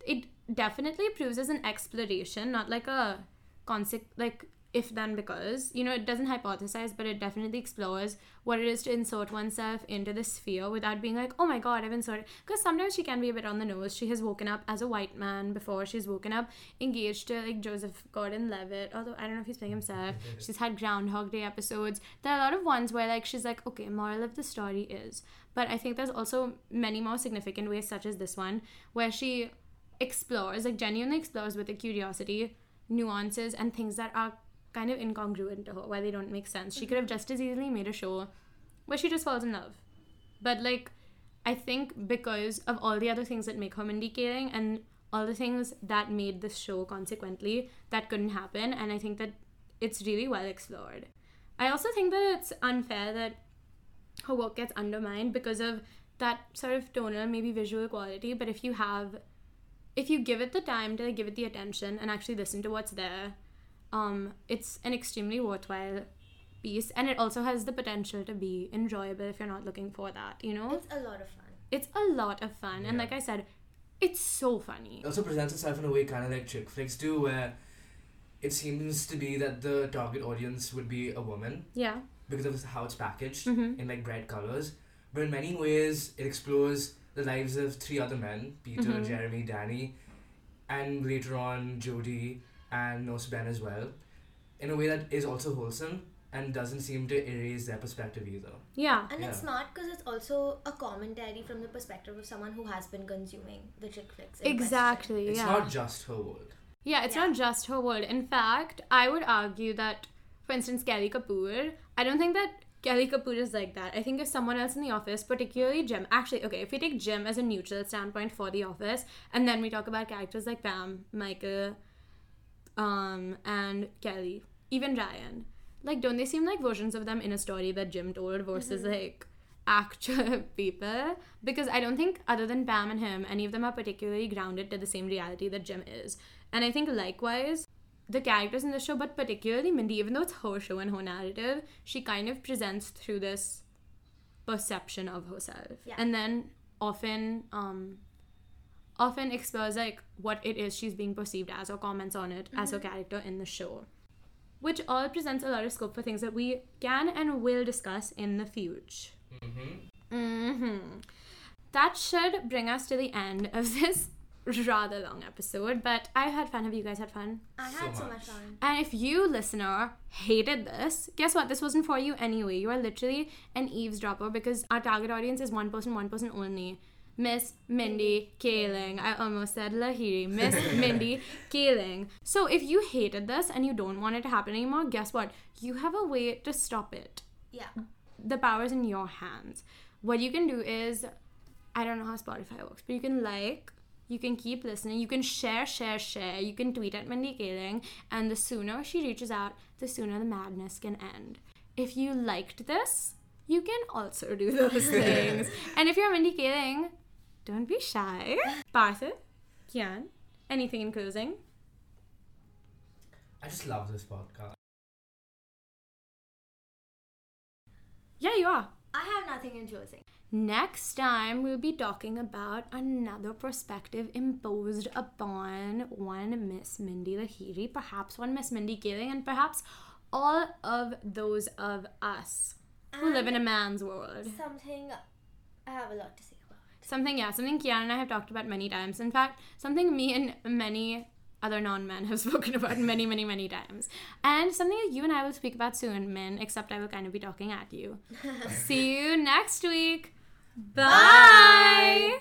it definitely proves as an exploration, not like a concept like if then because you know it doesn't hypothesize but it definitely explores what it is to insert oneself into the sphere without being like oh my god i've inserted because sometimes she can be a bit on the nose. She has woken up as a white man before. She's woken up engaged to like joseph gordon-levitt although i don't know if he's playing himself. She's had groundhog day episodes. There are a lot of ones where like she's like okay moral of the story is but i think there's also many more significant ways such as this one where she explores like genuinely explores with a curiosity nuances and things that are kind of incongruent to her why they don't make sense. She mm-hmm. could have just as easily made a show where she just falls in love. But like i think because of all the other things that make her mindy kaling and all the things that made this show consequently that couldn't happen and i think that it's really well explored. I also think that it's unfair that her work gets undermined because of that sort of tonal maybe visual quality but if you have if you give it the time to like, give it the attention and actually listen to what's there um it's an extremely worthwhile piece and it also has the potential to be enjoyable if you're not looking for that you know It's a lot of fun. it's a lot of fun and like i said It's so funny. It also presents itself in a way kind of like chick flicks do, where it seems to be that the target audience would be a woman Yeah. because of how it's packaged Mhm. in like bright colors. But in many ways, it explores the lives of three other men Peter, Mhm. Jeremy, Danny, and later on Jody and Nurse Ben as well, in a way that is also wholesome and doesn't seem to erase their perspective either. Yeah. And it's Yeah. not because it's also a commentary from the perspective of someone who has been consuming the chick flicks. in question. Exactly. It's yeah. not just her world. Yeah, it's Yeah. not just her world. In fact, I would argue that, for instance, Kelly Kapoor, I don't think that Kelly Kapoor is like that. I think if someone else in the office, particularly Jim, actually, okay, if we take Jim as a neutral standpoint for the office, and then we talk about characters like Pam, Michael, um, and Kelly, even Ryan, like, don't they seem like versions of them in a story that Jim told versus like actual people? Because I don't think, other than Pam and him, any of them are particularly grounded to the same reality that Jim is. And I think likewise, the characters in the show, but particularly Mindy, even though it's her show and her narrative, she kind of presents through this perception of herself. Yeah. And then often, um, often explores like what it is she's being perceived as or comments on it as her character in the show. Which all presents a lot of scope for things that we can and will discuss in the future. Mm-hmm. hmm That should bring us to the end of this rather long episode, but I had fun. Have you guys had fun? I So had so much. much fun. And if you, listener, hated this, guess what? This wasn't for you anyway. You are literally an eavesdropper because our target audience is one person, one person only. Miss Mindy Kaling. I almost said Lahiri. Miss Mindy Kaling. So if you hated this and you don't want it to happen anymore, guess what? You have a way to stop it Yeah. the power is in your hands. What you can do is, I don't know how Spotify works, but you can like, you can keep listening, you can share, share, share, you can tweet at Mindy Kaling, and the sooner she reaches out, the sooner the madness can end. If you liked this, you can also do those things. and if you're Mindy Kaling, don't be shy. Partha, Kian, anything in closing? I just love this podcast. Yeah, you are. I have nothing in closing. Next time, we'll be talking about another perspective imposed upon one Miss Mindy Lahiri, perhaps one Miss Mindy Kaling, and perhaps all of those of us who live in a man's world. Something I have a lot to say about. Something, yeah, something Kian and I have talked about many times. In fact, something me and many other non men have spoken about many, many, many times. And something that you and I will speak about soon, men, except I will kind of be talking at you. See you next week. Bye.